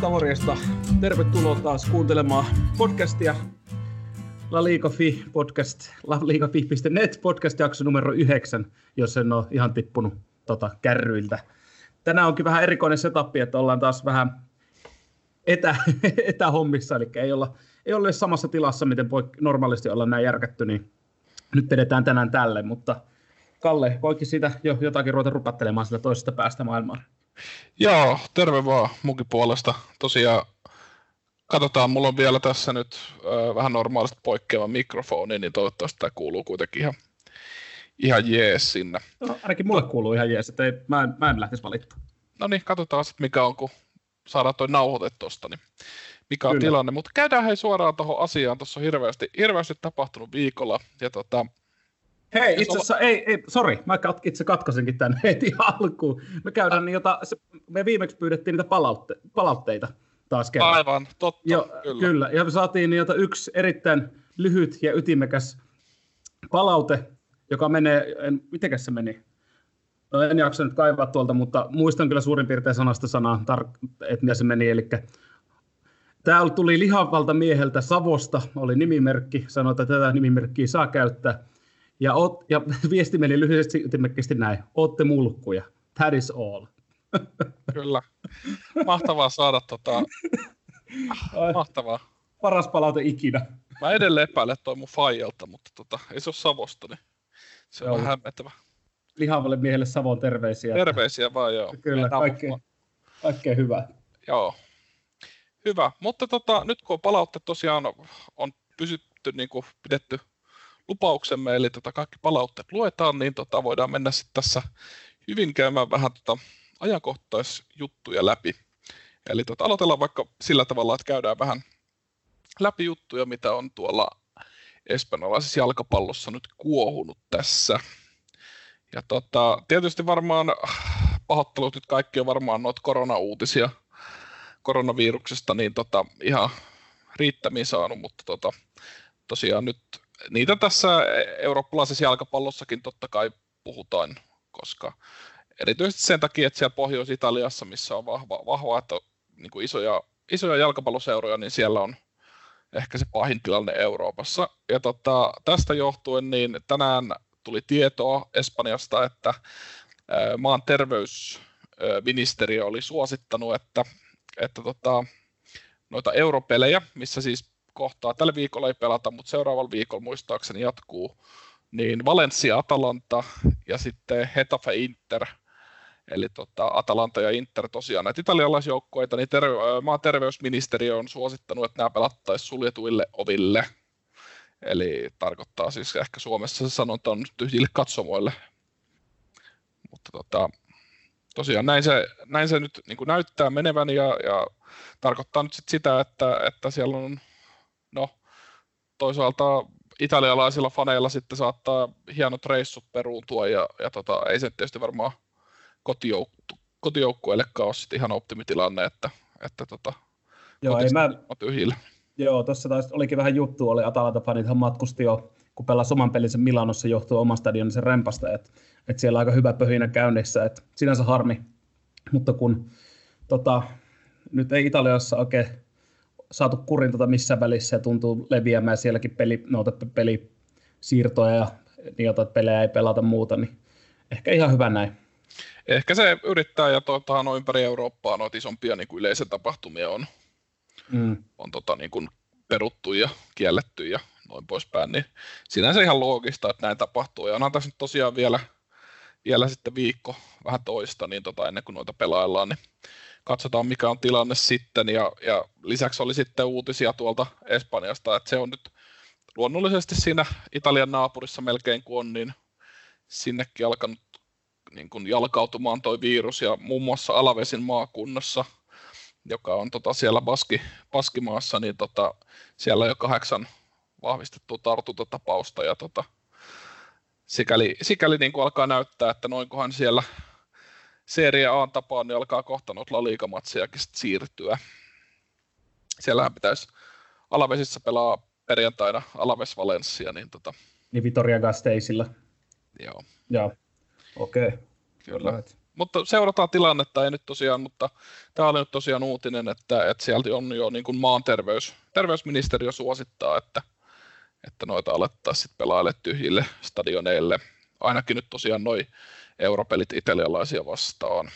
Morjesta, morjesta. Tervetuloa taas kuuntelemaan podcastia. La Liga Fi podcast, laligafi.net podcast jakso numero 9, jos en ole ihan tippunut tota, kärryiltä. Tänään onkin vähän erikoinen setup, että ollaan taas vähän etä, etähommissa, eli ei olla, ei ole samassa tilassa, miten voi normaalisti olla näin järkätty, niin nyt edetään tänään tälle, mutta Kalle, voikin siitä jo jotakin ruveta rupattelemaan sitä toisesta päästä maailmaan. Joo, terve vaan munkin puolesta. Tosiaan katsotaan, mulla on vielä tässä nyt ö, vähän normaalista poikkeava mikrofoni, niin toivottavasti tämä kuuluu kuitenkin ihan, ihan jees sinne. No, ainakin mulle kuuluu ihan jees, että ei, mä, en, mä en lähtisi valittaa. No niin, katsotaan sitten mikä on, kun saadaan toi nauhoite tosta, niin mikä on Kyllä. tilanne. Mutta käydään hei suoraan tuohon asiaan. Tuossa on hirveästi, hirveästi tapahtunut viikolla. Ja tota, Hei, itse asiassa, ei, ei, sori, mä kat, itse katkasinkin tänne heti alkuun. Me käydään niin jota, se, me viimeksi pyydettiin niitä palautte, palautteita taas kerran. Aivan, totta, jo, kyllä. kyllä. Ja me saatiin niitä yksi erittäin lyhyt ja ytimekäs palaute, joka menee, en, mitenkäs se meni? No en jaksa nyt kaivaa tuolta, mutta muistan kyllä suurin piirtein sanasta sanaa, tar- että mitä se meni. Eli täällä tuli lihavalta mieheltä Savosta, oli nimimerkki, sanoi, että tätä nimimerkkiä saa käyttää. Ja, oot, ja viesti meni lyhyesti ytimekkästi näin, ootte mulkkuja, that is all. Kyllä, mahtavaa saada tota, mahtavaa. Paras palaute ikinä. Mä edelleen epäilen toi mun faijalta, mutta tota, ei se ole Savosta, niin se on vähän hämmentävä. Lihavalle miehelle Savon terveisiä. Terveisiä vaan, joo. Kyllä, kaikkea, kaikkea hyvää. Joo. Hyvä, mutta tota, nyt kun palautteet tosiaan on pysytty, niin kuin pidetty lupauksemme, eli tota kaikki palautteet luetaan, niin tota voidaan mennä sitten tässä hyvin käymään vähän tota ajankohtaisjuttuja läpi. Eli tota, aloitellaan vaikka sillä tavalla, että käydään vähän läpi juttuja, mitä on tuolla espanjalaisessa jalkapallossa nyt kuohunut tässä. Ja tota, tietysti varmaan pahoittelut nyt kaikki on varmaan noita koronauutisia koronaviruksesta, niin tota, ihan riittämiin saanut, mutta tota, tosiaan nyt niitä tässä eurooppalaisessa jalkapallossakin totta kai puhutaan, koska erityisesti sen takia, että siellä Pohjois-Italiassa, missä on vahva, vahva että niin kuin isoja, isoja jalkapalloseuroja, niin siellä on ehkä se pahin tilanne Euroopassa. Ja tota, tästä johtuen niin tänään tuli tietoa Espanjasta, että maan terveysministeriö oli suosittanut, että, että tota, noita europelejä, missä siis kohtaa. Tällä viikolla ei pelata, mutta seuraavalla viikolla muistaakseni jatkuu. Niin Valencia, Atalanta ja sitten Hetafe Inter. Eli tota, Atalanta ja Inter tosiaan näitä italialaisjoukkoita, niin terve- maan terveysministeriö on suosittanut, että nämä pelattaisiin suljetuille oville. Eli tarkoittaa siis ehkä Suomessa se sanonta on tyhjille katsomoille. Mutta tota, tosiaan näin se, näin se nyt niin näyttää menevän ja, ja tarkoittaa nyt sit sitä, että, että siellä on toisaalta italialaisilla faneilla sitten saattaa hienot reissut peruuntua ja, ja tota, ei se tietysti varmaan kotijoukku, kotijoukkueellekaan ole sitten ihan optimitilanne, että, että tota, Joo, ei mä... tyhjillä. Joo, tuossa taas olikin vähän juttu, oli Atalanta-fanithan matkusti jo, kun pelasi oman pelinsä Milanossa johtuu oman stadionin rempasta, että, että siellä on aika hyvä pöhinä käynnissä, että sinänsä harmi, mutta kun tota, nyt ei Italiassa oikein saatu kurin tota missään välissä ja tuntuu leviämään sielläkin peli, noita pelisiirtoja ja niitä pelejä ei pelata muuta, niin ehkä ihan hyvä näin. Ehkä se yrittää ja tuota, no ympäri Eurooppaa noita isompia niin kuin yleisötapahtumia on, mm. on tota, niin kuin peruttu ja kielletty ja noin poispäin, niin sinänsä ihan loogista, että näin tapahtuu. Ja onhan tässä nyt tosiaan vielä, vielä sitten viikko vähän toista, niin tota, ennen kuin noita pelaillaan, niin katsotaan mikä on tilanne sitten. Ja, ja lisäksi oli sitten uutisia tuolta Espanjasta, että se on nyt luonnollisesti siinä Italian naapurissa melkein kun on, niin sinnekin alkanut niin kuin jalkautumaan toi virus ja muun muassa Alavesin maakunnassa, joka on tota siellä Baski, Baskimaassa, niin tota, siellä on jo kahdeksan vahvistettua tartuntatapausta ja tota, sikäli, sikäli niin kuin alkaa näyttää, että noinkohan siellä Serie A tapaan, niin alkaa kohta noita La Liga-matsejakin siirtyä. Siellähän pitäisi Alavesissa pelaa perjantaina Alaves Valencia, niin tota... Niin Vitoria Gasteisilla. Joo. Joo, okei. Okay. Kyllä. Right. mutta seurataan tilannetta, ei nyt tosiaan, mutta tämä oli nyt tosiaan uutinen, että, että sieltä on jo niin kuin maan terveys, terveysministeriö suosittaa, että, että noita alettaisiin sitten pelaille tyhjille stadioneille. Ainakin nyt tosiaan noin europelit italialaisia vastaan.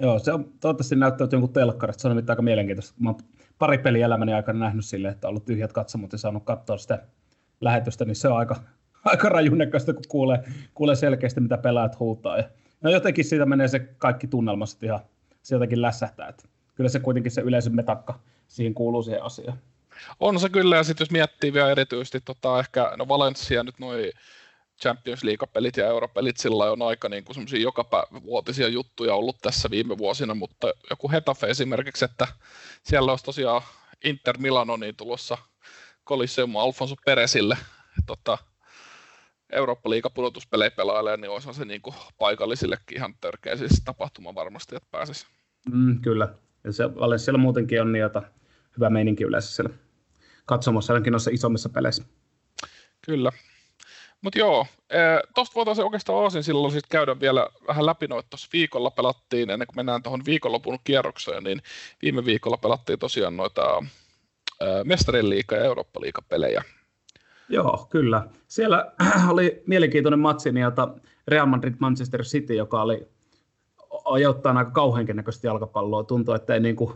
Joo, se on toivottavasti näyttänyt jonkun telkkarista. Se on nimittäin aika mielenkiintoista. Mä oon pari peliä elämäni aikana nähnyt sille, että on ollut tyhjät katsomut ja saanut katsoa sitä lähetystä, niin se on aika, aika rajunnekästä, kun kuulee, kuulee selkeästi, mitä pelaajat huutaa. Ja, no jotenkin siitä menee se kaikki tunnelma sitten ihan, se jotenkin lässähtää. Että kyllä se kuitenkin se yleisön metakka siihen kuuluu siihen asiaan. On se kyllä, ja sitten jos miettii vielä erityisesti tota, ehkä, no Valencia nyt noin Champions League-pelit ja europelit sillä on aika niin kuin joka vuotisia juttuja ollut tässä viime vuosina, mutta joku Hetafe esimerkiksi, että siellä olisi tosiaan Inter Milano niin tulossa Coliseum Alfonso Peresille tota, eurooppa liiga pudotuspelejä pelailee, niin olisi se niin kuin paikallisillekin ihan törkeä siis tapahtuma varmasti, että pääsisi. Mm, kyllä. Ja se Valenssialla muutenkin on jota hyvä meininki yleensä siellä katsomassa ainakin noissa isommissa peleissä. Kyllä. Mutta joo, tuosta voitaisiin oikeastaan Aasin silloin sit käydä vielä vähän läpi noita tuossa viikolla pelattiin, ennen kuin mennään tuohon viikonlopun kierrokseen, niin viime viikolla pelattiin tosiaan noita Mestarien liiga ja Eurooppa pelejä. Joo, kyllä. Siellä oli mielenkiintoinen matsi, jota Real Madrid Manchester City, joka oli ajoittain aika kauheankin näköistä jalkapalloa. Tuntui, että ei, niin kuin,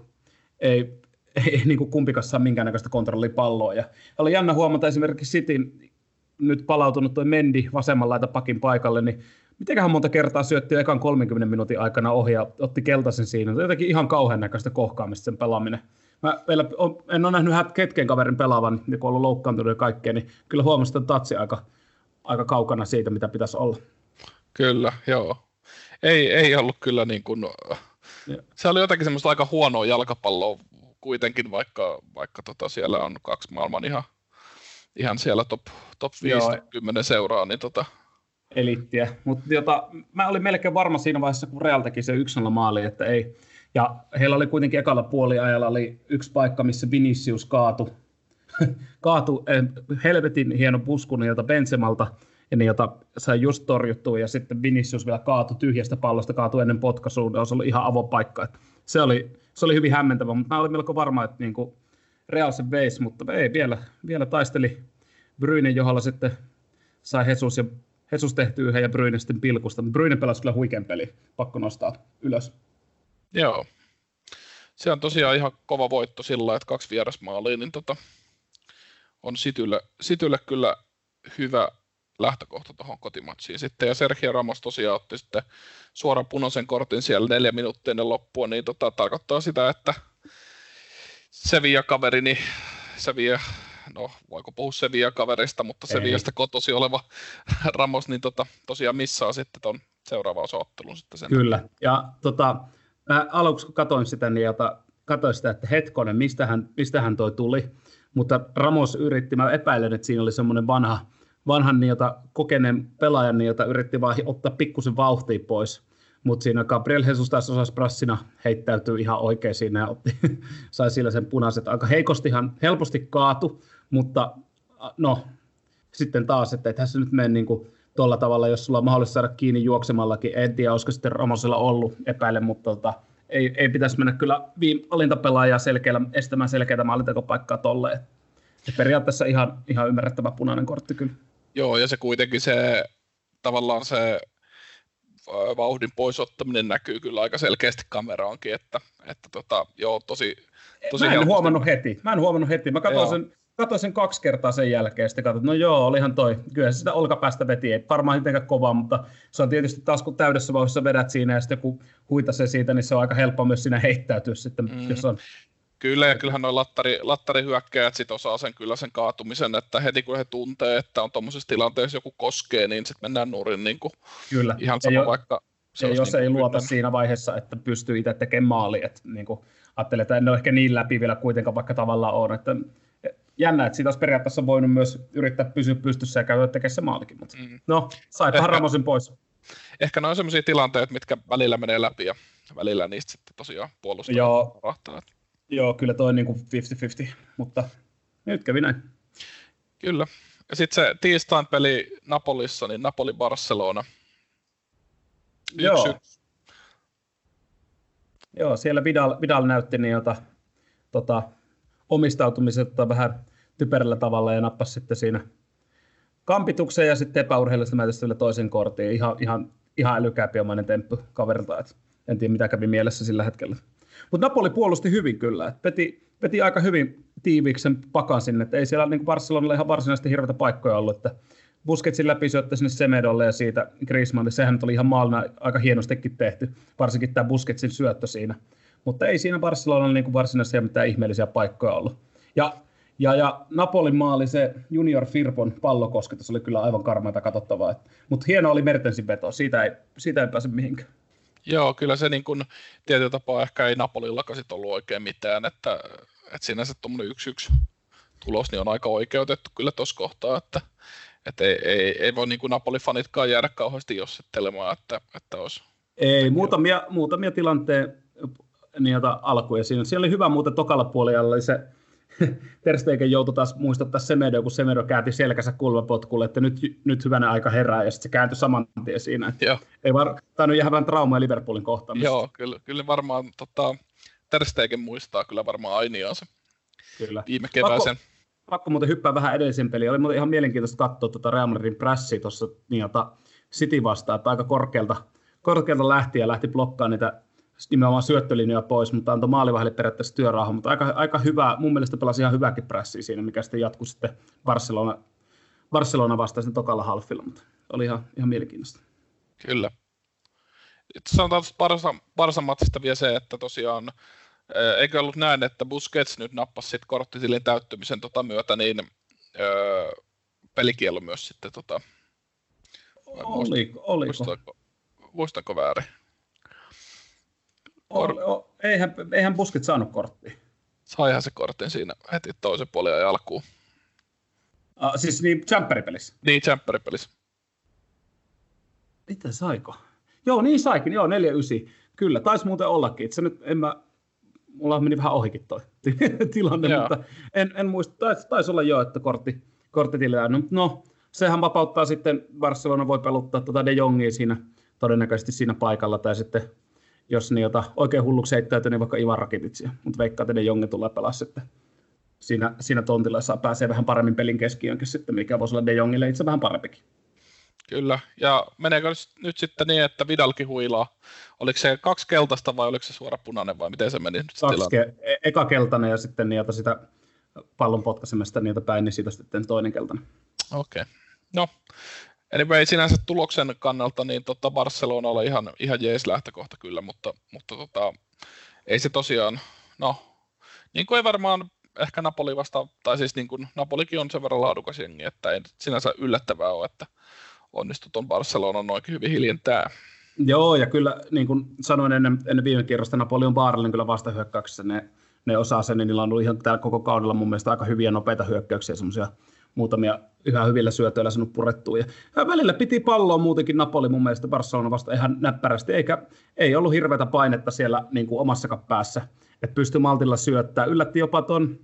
ei, ei niin kuin kumpikaan saa minkäännäköistä kontrollipalloa. Ja oli jännä huomata esimerkiksi Cityn nyt palautunut tuo Mendi vasemman laita pakin paikalle, niin mitenköhän monta kertaa syötti ekan 30 minuutin aikana ohi ja otti keltaisen siinä. Jotenkin ihan kauhean näköistä kohkaamista sen pelaaminen. Mä vielä en ole nähnyt ketken kaverin pelaavan, niin kun on ollut loukkaantunut ja kaikkea, niin kyllä huomasin, että tatsi aika, aika kaukana siitä, mitä pitäisi olla. Kyllä, joo. Ei, ei ollut kyllä niin kuin, se oli jotenkin semmoista aika huonoa jalkapalloa kuitenkin, vaikka, vaikka tota siellä on kaksi maailman ihan ihan siellä top, top 50 seuraa, niin tota... Elittiä, mutta jota, mä olin melkein varma siinä vaiheessa, kun Real teki se 1 maali, että ei. Ja heillä oli kuitenkin ekalla puoliajalla oli yksi paikka, missä Vinicius kaatu. kaatu eh, helvetin hieno pusku niiltä Bensemalta, ja niin, jota sai just torjuttua, ja sitten Vinicius vielä kaatu tyhjästä pallosta, kaatu ennen potkaisuun, olisi ollut ihan avopaikka. Että se, oli, se oli hyvin hämmentävä, mutta mä olin melko varma, että niin kuin, Real sen veisi, mutta ei vielä, vielä taisteli Bryne, johalla sitten sai Jesus, ja Jesus tehty yhden ja Bryne sitten pilkusta. Bryne pelasi kyllä huikean peli, pakko nostaa ylös. Joo. Se on tosiaan ihan kova voitto sillä, että kaksi vierasmaalia, niin tota, on Sitylle, Sitylle kyllä hyvä lähtökohta tuohon kotimatsiin sitten. Ja Sergio Ramos tosiaan otti sitten suoran punaisen kortin siellä neljä minuuttia ennen loppua, niin tota, tarkoittaa sitä, että Sevilla-kaveri, niin Sevilla, no voiko puhua Sevilla-kaverista, mutta Sevillasta kotosi oleva Ramos, niin tota, tosiaan missaa sitten tuon seuraava osaottelun sitten sen. Kyllä, ja tota, mä aluksi kun katsoin sitä, niin jota, katsoin sitä, että hetkonen, mistähän, mistähän toi tuli, mutta Ramos yritti, mä epäilen, että siinä oli semmoinen vanha, vanhan niin, jota, kokeneen pelaajan, niin, jota yritti vaan ottaa pikkusen vauhtia pois mutta siinä Gabriel Jesus taas osasi prassina heittäytyy ihan oikein siinä ja otti, sai sillä sen punaiset. Aika heikostihan, helposti kaatu, mutta no, sitten taas, että ethän se nyt mene niin kuin tuolla tavalla, jos sulla on mahdollista saada kiinni juoksemallakin. En tiedä, olisiko sitten Ramosella ollut epäile, mutta tota, ei, ei pitäisi mennä kyllä alintapelaajaa selkeällä, estämään selkeää maalintekopaikkaa tolle. Et periaatteessa ihan, ihan ymmärrettävä punainen kortti kyllä. Joo, ja se kuitenkin se tavallaan se vauhdin poisottaminen näkyy kyllä aika selkeästi kameraankin, että, että tota, joo, tosi, tosi Mä en helposti. huomannut heti, mä en huomannut heti, mä katsoin sen, katsoin sen kaksi kertaa sen jälkeen, sitten katsoin, no joo, olihan toi, kyllä se sitä olkapäästä veti, ei varmaan mitenkään kovaa, mutta se on tietysti taas kun täydessä vauhdissa vedät siinä ja sitten kun huitasee siitä, niin se on aika helppo myös siinä heittäytyä sitten, mm. jos on Kyllä, ja kyllähän nuo lattari, lattarihyökkäjät sit osaa sen kyllä sen kaatumisen, että heti kun he tuntee, että on tuommoisessa tilanteessa joku koskee, niin sitten mennään nurin niin kuin kyllä. ihan sama ei vaikka... Se jos niin ei luota yhden. siinä vaiheessa, että pystyy itse tekemään maali, että niin kuin, ajattelee, että en ole ehkä niin läpi vielä kuitenkaan, vaikka tavallaan on, että jännä, että siitä olisi periaatteessa voinut myös yrittää pysyä pystyssä ja käydä tekemään se maalikin, mutta mm. no, sai Ramosin pois. Ehkä ne on sellaisia tilanteita, mitkä välillä menee läpi ja välillä niistä sitten tosiaan puolustaa Joo. rahtaa. Joo, kyllä toi niin kuin 50-50, mutta nyt kävi näin. Kyllä. Ja sitten se tiistain peli Napolissa, niin Napoli-Barcelona. Joo. joo, siellä Vidal, Vidal näytti niin jota, tota, omistautumisesta vähän typerällä tavalla ja nappasi sitten siinä kampituksen ja sitten epäurheilusta vielä toisen kortin. Ihan, ihan, ihan älykäpiomainen temppu kaverilta. Et en tiedä mitä kävi mielessä sillä hetkellä. Mutta Napoli puolusti hyvin kyllä. Et peti, peti aika hyvin tiiviiksi sen pakan sinne. Et ei siellä niin Barcelonalla ihan varsinaisesti hirveitä paikkoja ollut. Että Busketsin läpi sinne Semedolle ja siitä Griezmannille. Sehän oli ihan maalina aika hienostikin tehty, varsinkin tämä Busketsin syöttö siinä. Mutta ei siinä Barcelonalla niin varsinaisia mitään ihmeellisiä paikkoja ollut. Ja, ja, ja Napolin maali, se Junior Firpon pallokosketus oli kyllä aivan karmaita katsottavaa. Mutta hieno oli Mertensin veto, siitä ei, siitä ei pääse mihinkään. Joo, kyllä se niin kuin, tietyllä tapaa ehkä ei Napolillakaan sit ollut oikein mitään, että, että sinänsä tuommoinen yksi yksi tulos niin on aika oikeutettu kyllä tuossa kohtaa, että, että ei, ei, ei voi niin kuin Napoli-fanitkaan jäädä kauheasti jossittelemaan, että, että olisi. Ei, muutamia, muutamia tilanteen niitä alkuja siinä. Siellä oli hyvä muuten tokalla puolella, oli se Ter Stegen joutui taas muistuttaa Semedo, kun Semedo käänti selkänsä kulmapotkulle, että nyt, nyt hyvänä aika herää, ja sitten se kääntyi saman tien siinä. Joo. Ei var, tainnut jäädä vähän traumaa Liverpoolin kohtaamista. Joo, kyllä, kyllä varmaan tota, Ter Stegen muistaa kyllä varmaan ainiaansa kyllä. viime keväisen. Pakko, pakko muuten hyppää vähän edellisen peliin. Oli muuten ihan mielenkiintoista katsoa tuota Real Madridin prässiä tuossa niin, City vastaan, että aika korkealta, korkealta lähti ja lähti blokkaamaan niitä nimenomaan syöttölinjoja pois, mutta antoi maalivahdille periaatteessa työrauha, mutta aika, aika hyvä, mun mielestä pelasi ihan hyväkin prässiä siinä, mikä sitten jatkui sitten Barcelona, Barcelona vastaan sen tokalla halfilla, mutta oli ihan, ihan mielenkiintoista. Kyllä. Sanotaan tuosta Barsa, matsista vielä se, että tosiaan eikö ollut näin, että Busquets nyt nappasi sitten korttitilin täyttymisen tota myötä, niin öö, pelikielo myös sitten tota, Oliko, oliko? Muistanko, muistanko väärin? Or... O, eihän, eihän Buskit saanut korttia. Saihan se kortin siinä heti toisen puolen ja alkuun. Ah, siis niin Champeripelissä? Niin, Champeripelissä. Mitä saiko? Joo, niin saikin, joo, 4-9. Kyllä, taisi muuten ollakin. Itse nyt en mä, mulla meni vähän ohikin toi tilanne, joo. mutta en, en muista, taisi, taisi olla jo, että kortti, kortti no, no, sehän vapauttaa sitten, Barcelona voi peluttaa tuota De Jongia siinä, todennäköisesti siinä paikalla, tai sitten jos ne jota oikein hulluksi heittäytyy, niin vaikka Ivan Rakititsia. Mutta veikkaa, että ne Jonge tulee pelaa sitten siinä, siinä tontilla, saa pääsee vähän paremmin pelin keskiönkin sitten, mikä voisi olla De Jongille itse vähän parempikin. Kyllä, ja meneekö nyt sitten niin, että Vidalkin huilaa? Oliko se kaksi keltaista vai oliko se suora punainen vai miten se meni? Kaksi ke- e- eka keltainen ja sitten niitä sitä pallon potkaisemasta niitä päin, niin siitä sitten toinen keltainen. Okei. Okay. No, Anyway, sinänsä tuloksen kannalta niin tota Barcelona oli ihan, ihan jees lähtökohta kyllä, mutta, mutta tota, ei se tosiaan, no, niin kuin ei varmaan ehkä Napoli vasta, tai siis niin kuin Napolikin on sen verran laadukas jengi, että ei sinänsä yllättävää ole, että onnistui tuon Barcelonan noinkin hyvin hiljentää. Joo, ja kyllä niin kuin sanoin ennen, ennen viime kierrosta, Napoli on vaarallinen kyllä vastahyökkäyksessä. Ne, ne osaa sen, niin niillä on ollut ihan täällä koko kaudella mun mielestä aika hyviä nopeita hyökkäyksiä, semmoisia muutamia yhä hyvillä syötöillä saanut purettua. Ja välillä piti palloa muutenkin Napoli mun mielestä Barcelona vasta ihan näppärästi, eikä ei ollut hirveätä painetta siellä niin kuin omassakaan päässä, että pystyi maltilla syöttää. Yllätti jopa ton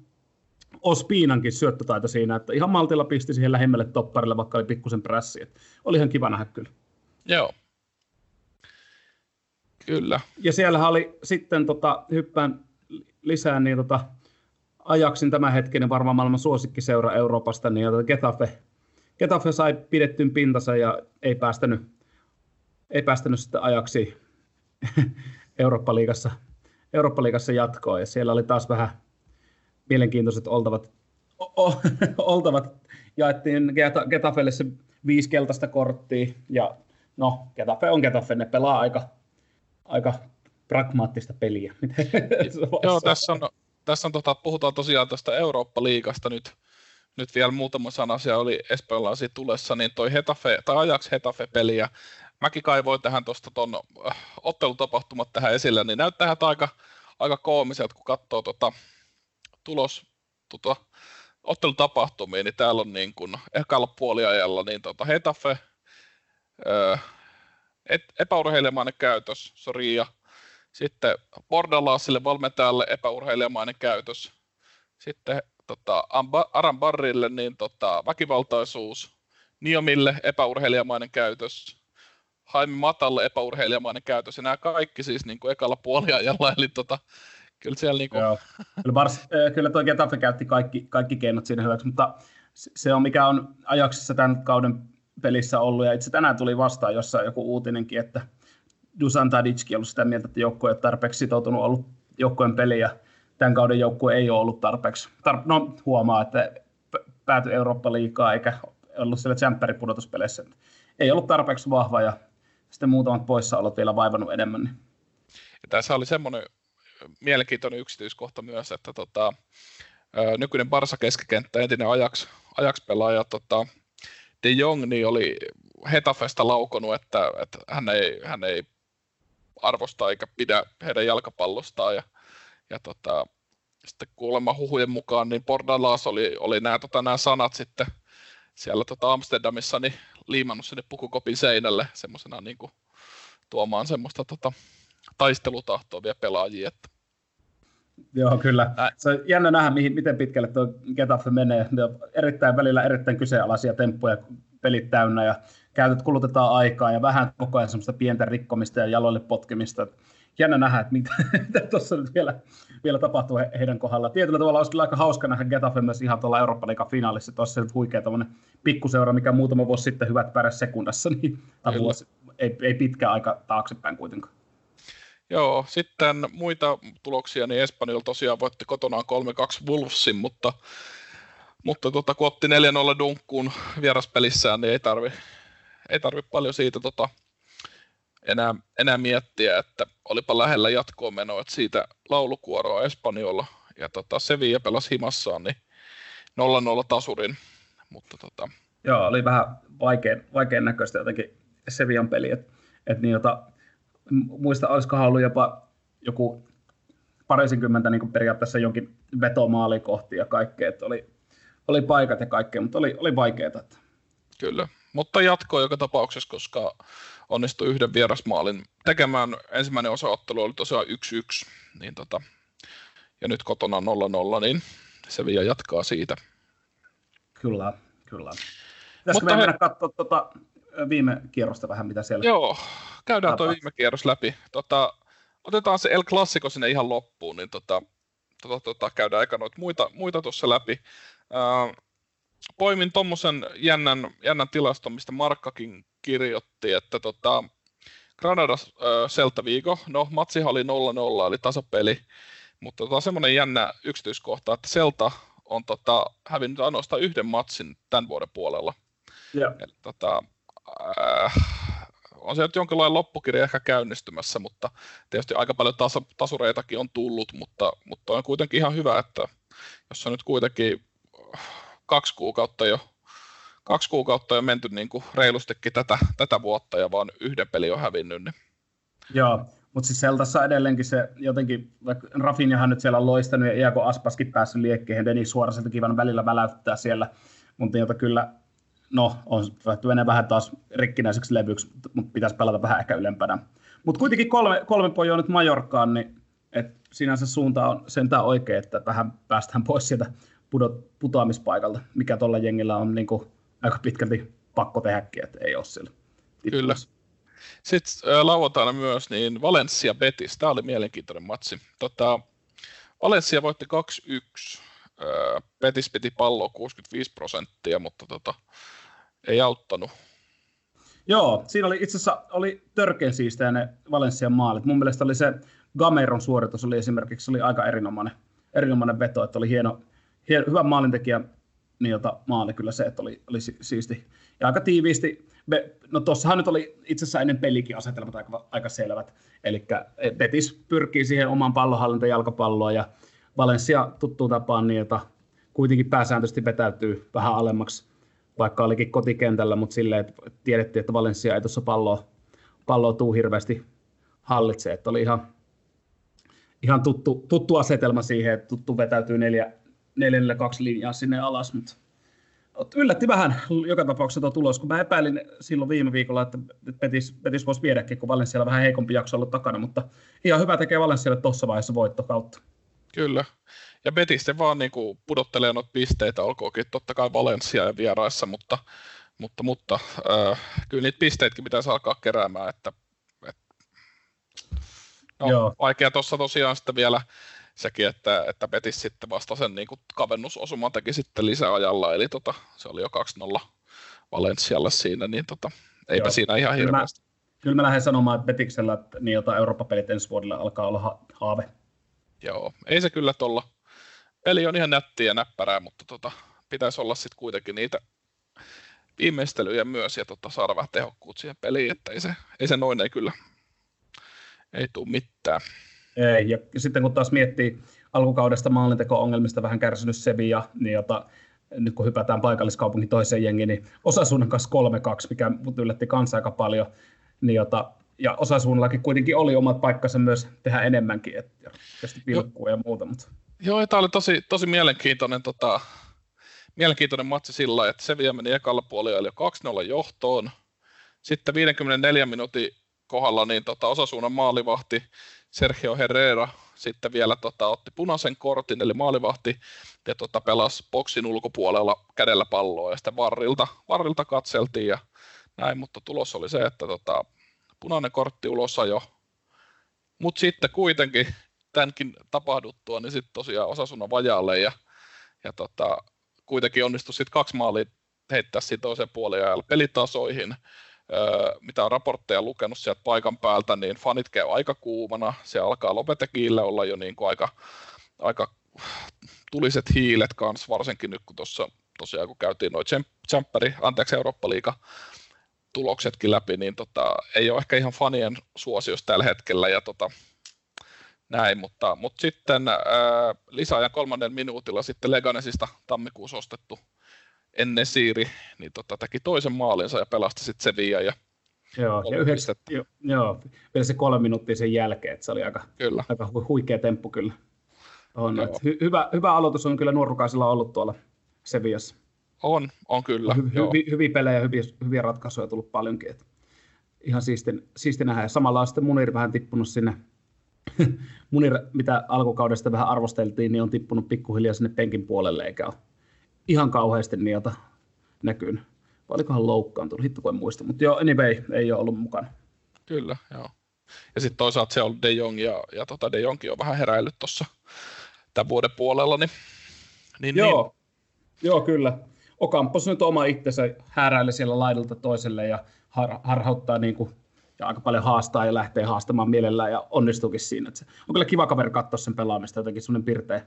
Ospiinankin syöttötaito siinä, että ihan maltilla pisti siihen lähimmälle topparille, vaikka oli pikkusen prässi. oli ihan kiva nähdä kyllä. Joo. Kyllä. Ja siellä oli sitten, tota, hyppään lisää, niin tota, Ajaksin tämänhetkinen varmaan maailman suosikkiseura Euroopasta, niin Getafe, Getafe sai pidettyyn pintansa ja ei päästänyt, ei päästänyt sitten ajaksi Eurooppa-liigassa, Eurooppa-liigassa jatkoon. Ja siellä oli taas vähän mielenkiintoiset oltavat, o, o, oltavat. Jaettiin Getafelle se viisi keltaista korttia ja no, Getafe on Getafe, ne pelaa aika, aika pragmaattista peliä. Joo, tässä on tässä on, tota, puhutaan tosiaan tästä Eurooppa-liigasta nyt, nyt vielä muutama sana, siellä oli Espanjalaisia tulessa, niin toi Hetafe, tai Ajax Hetafe-peli, ja mäkin kaivoin tähän tuosta ton äh, ottelutapahtumat tähän esille, niin näyttää aika, aika koomiselta, kun katsoo tota, tulos, tota, ottelutapahtumia, niin täällä on niin kuin ekalla puoliajalla niin tota Hetafe, öö, et, epäurheilemainen käytös, Soria, sitten Bordalaasille valmentajalle epäurheilijamainen käytös. Sitten tota, Aran Barrille niin, tota, väkivaltaisuus. Niomille epäurheilijamainen käytös. Haimi Matalle epäurheilijamainen käytös, ja nämä kaikki siis niin kuin ekalla puoliajalla, eli tota, kyllä siellä niin kuin... Joo. Kyllä, Bars, kyllä tuo Getafe käytti kaikki, kaikki keinot siinä hyväksi, mutta se on mikä on ajaksessa tämän kauden pelissä ollut, ja itse tänään tuli vastaan jossain joku uutinenkin, että Dusan Tadicki on ollut sitä mieltä, että joukkue ei ole tarpeeksi sitoutunut ollut joukkueen peliin, ja tämän kauden joukkue ei ole ollut tarpeeksi. Tar- no, huomaa, että pääty Eurooppa-liikaa eikä ollut siellä tsemppärin pudotuspeleissä. Ei ollut tarpeeksi vahva ja sitten muutamat poissaolot vielä vaivannut enemmän. Niin. Ja tässä oli semmoinen mielenkiintoinen yksityiskohta myös, että tota, nykyinen Barsa keskikenttä, entinen Ajax, Ajax-pelaaja tota, De Jong niin oli Hetafesta laukonut, että, että hän, ei, hän ei arvosta eikä pidä heidän jalkapallostaan. Ja, ja tota, sitten kuulemma huhujen mukaan, niin Bordalas oli, oli nämä, tota, nämä sanat sitten siellä tota Amsterdamissa niin liimannut sinne pukukopin seinälle semmoisena niin kuin, tuomaan semmoista tota, taistelutahtoa vielä pelaajia. Että... Joo, kyllä. Ä... Se on jännä nähdä, mihin, miten pitkälle tuo Getafe menee. Ne on erittäin välillä erittäin kyseenalaisia temppuja, pelit täynnä ja käytöt kulutetaan aikaa ja vähän koko ajan semmoista pientä rikkomista ja jaloille potkimista. Jännä nähdä, että mitä, mitä tuossa nyt vielä, vielä tapahtuu he, heidän kohdalla. Tietyllä tavalla olisi kyllä aika hauska nähdä Getafe myös ihan tuolla Eurooppa Liigan finaalissa. Tuossa on huikea pikkuseura, mikä muutama vuosi sitten hyvät pärjäs sekundassa, niin vuosi, ei, ei pitkä aika taaksepäin kuitenkaan. Joo, sitten muita tuloksia, niin Espanjalla tosiaan voitti kotonaan 3-2 Wolvesin, mutta, mutta tota, kun otti 4-0 dunkkuun vieraspelissään, niin ei tarvi, ei tarvi paljon siitä tota, enää, enää miettiä, että olipa lähellä jatkoa menoa, että siitä laulukuoroa Espanjolla. Ja tota, Sevilla pelasi himassaan, niin 0-0 tasurin, mutta tota... Joo, oli vähän vaikean, vaikean näköistä jotenkin Sevian peli, että et niin, jota, muista, olisikohan ollut jopa joku parisenkymmentä niin periaatteessa jonkin vetomaali kohti ja kaikkea, että oli, oli paikat ja kaikkea, mutta oli, oli vaikeaa. Kyllä, mutta jatkoi joka tapauksessa, koska onnistui yhden vierasmaalin tekemään. Ensimmäinen osaottelu oli tosiaan 1-1, niin tota, ja nyt kotona 0-0, niin se vielä jatkaa siitä. Kyllä, kyllä. Pitäisikö Mutta mennä he... katsoa tuota viime kierrosta vähän, mitä siellä Joo, käydään tuo viime kierros läpi. Tota, otetaan se El Clasico sinne ihan loppuun, niin tota, tota, tota, käydään aika noita muita, muita tuossa läpi. Poimin tuommoisen jännän, jännän tilaston, mistä Markkakin kirjoitti, että tota, Granada Celta Vigo, no matsihan oli 0-0, eli tasapeli, mutta tota, semmoinen jännä yksityiskohta, että Celta on tota, hävinnyt ainoastaan yhden matsin tämän vuoden puolella. Yeah. Eli, tota, äh, on se nyt jonkinlainen loppukirja ehkä käynnistymässä, mutta tietysti aika paljon tas- tasureitakin on tullut, mutta, mutta on kuitenkin ihan hyvä, että jos on nyt kuitenkin kaksi kuukautta jo, kaksi kuukautta jo menty niin kuin reilustikin tätä, tätä vuotta ja vaan yhden peli on hävinnyt. Niin. Joo, mutta siis Seltassa edelleenkin se jotenkin, Rafinjahan nyt siellä on loistanut ja Iako Aspaskin päässyt liekkeihin, Denis Suoraselta kivan välillä väläyttää siellä, mutta jota kyllä, no, on menee vähän taas rikkinäiseksi levyksi, mutta pitäisi pelata vähän ehkä ylempänä. Mutta kuitenkin kolme, kolme pojoa nyt Majorkaan, niin et sinänsä suunta on sentään oikein, että vähän päästään pois sieltä pudot, putoamispaikalta, mikä tuolla jengillä on niin kuin, aika pitkälti pakko tehdäkin, että ei ole siellä. Kyllä. Sitten äh, lauantaina myös niin Valencia Betis, tämä oli mielenkiintoinen matsi. Tota, Valencia voitti 2-1, äh, Betis piti palloa 65 prosenttia, mutta tota, ei auttanut. Joo, siinä oli itse asiassa oli törkeän siistejä ne Valencian maalit. Mun mielestä oli se Gameron suoritus oli esimerkiksi oli aika erinomainen, erinomainen veto, että oli hieno, hieno, hyvä maalintekijä niin jota maali kyllä se, että oli, oli siisti. Ja aika tiiviisti, me, no tuossahan nyt oli itse asiassa ennen pelikin asetelmat aika, aika selvät. Eli Betis pyrkii siihen oman pallonhallinta jalkapalloa ja Valencia tuttuun tapaan niin, jota kuitenkin pääsääntöisesti vetäytyy vähän alemmaksi, vaikka olikin kotikentällä, mutta silleen, että tiedettiin, että Valencia ei tuossa palloa, palloa tuu hirveästi hallitse, että oli ihan, ihan tuttu, tuttu asetelma siihen, että tuttu vetäytyy neljä, neljännellä kaksi linjaa sinne alas, mutta yllätti vähän joka tapauksessa tuo tulos, kun mä epäilin silloin viime viikolla, että Petis, Petis voisi viedäkin, kun Valenssialla vähän heikompi jakso ollut takana, mutta ihan hyvä tekee Valenssialle tuossa vaiheessa voitto kautta. Kyllä. Ja Betis se vaan niin kuin pudottelee noita pisteitä, olkoonkin totta kai Valencia ja vieraissa, mutta, mutta, mutta äh, kyllä niitä pisteitäkin pitäisi alkaa keräämään, että, että no, Joo. vaikea tuossa tosiaan sitten vielä sekin, että, että Betis sitten vasta sen niin kavennusosuman teki sitten lisäajalla, eli tota, se oli jo 2-0 Valenssialle siinä, niin tota, eipä Joo. siinä ihan hirveästi. Kyllä mä, kyllä mä lähden sanomaan, että Betiksellä että niin jota Eurooppa-pelit ensi vuodelle alkaa olla ha- haave. Joo, ei se kyllä tuolla. Peli on ihan nättiä ja näppärää, mutta tota, pitäisi olla sitten kuitenkin niitä viimeistelyjä myös ja tota, saada vähän tehokkuutta siihen peliin, että ei se, ei se noin ei kyllä, ei tule mitään. Ei, ja sitten kun taas miettii alkukaudesta maalinteko-ongelmista vähän kärsinyt Sevilla, niin jota, nyt kun hypätään paikalliskaupungin toiseen jengiin, niin Osasuunnan kanssa 3-2, mikä yllätti kanssa aika paljon, niin jota, ja Osasuunnallakin kuitenkin oli omat paikkansa myös tehdä enemmänkin, että tietysti pilkkuu ja muuta. Mutta. Joo, tämä oli tosi, tosi mielenkiintoinen, tota, mielenkiintoinen matsi sillä että Sevilla meni ekalla puolella jo 2-0 johtoon, sitten 54 minuutin kohdalla niin tota, osasuunnan maalivahti Sergio Herrera sitten vielä tota, otti punaisen kortin, eli maalivahti, ja tota, pelasi boksin ulkopuolella kädellä palloa, ja sitten varrilta, varrilta katseltiin, ja näin, mutta tulos oli se, että tota, punainen kortti ulos jo. Mutta sitten kuitenkin tämänkin tapahduttua, niin sitten tosiaan osasunnan vajaalle, ja, ja tota, kuitenkin onnistui sitten kaksi maalia heittää toiseen puolen pelitasoihin, mitä on raportteja lukenut sieltä paikan päältä, niin fanit käy aika kuumana. Se alkaa Lopetekiille olla jo niin kuin aika, aika tuliset hiilet kanssa, varsinkin nyt kun tuossa tosiaan kun käytiin noin Tsemppäri, anteeksi Eurooppa-liiga tuloksetkin läpi, niin tota, ei ole ehkä ihan fanien suosios tällä hetkellä ja tota, näin, mutta, mutta sitten ää, lisäajan kolmannen minuutilla sitten Leganesista tammikuussa ostettu ennen Siiri, niin tota, teki toisen maalinsa ja pelasti sitten Sevilla. Ja joo, ja yhdeksän, jo, joo, vielä se kolme minuuttia sen jälkeen, että se oli aika, kyllä. aika huikea temppu kyllä. On, hy, hyvä, hyvä aloitus on kyllä nuorukaisilla ollut tuolla Sevillassa. On, on kyllä. Hy, hy, hyviä pelejä ja hyviä, hyviä ratkaisuja tullut paljonkin. Että ihan siisti, siisti nähdä. Ja samalla on sitten Munir vähän tippunut sinne, Munir, mitä alkukaudesta vähän arvosteltiin, niin on tippunut pikkuhiljaa sinne penkin puolelle, eikä ole ihan kauheasti niitä näkynyt. Vai olikohan loukkaantunut, hitto kun en muista. Mutta joo, anyway, ei ole ollut mukana. Kyllä, joo. Ja sitten toisaalta se on De Jong, ja, ja tota De Jong on vähän heräillyt tuossa tämän vuoden puolella. Niin, niin, joo. Niin. joo, kyllä. Okampos nyt oma itsensä häräilee siellä laidalta toiselle ja har, harhauttaa niin kuin, ja aika paljon haastaa ja lähtee haastamaan mielellään ja onnistuukin siinä. Että se on kyllä kiva kaveri katsoa sen pelaamista, jotenkin semmoinen pirteä,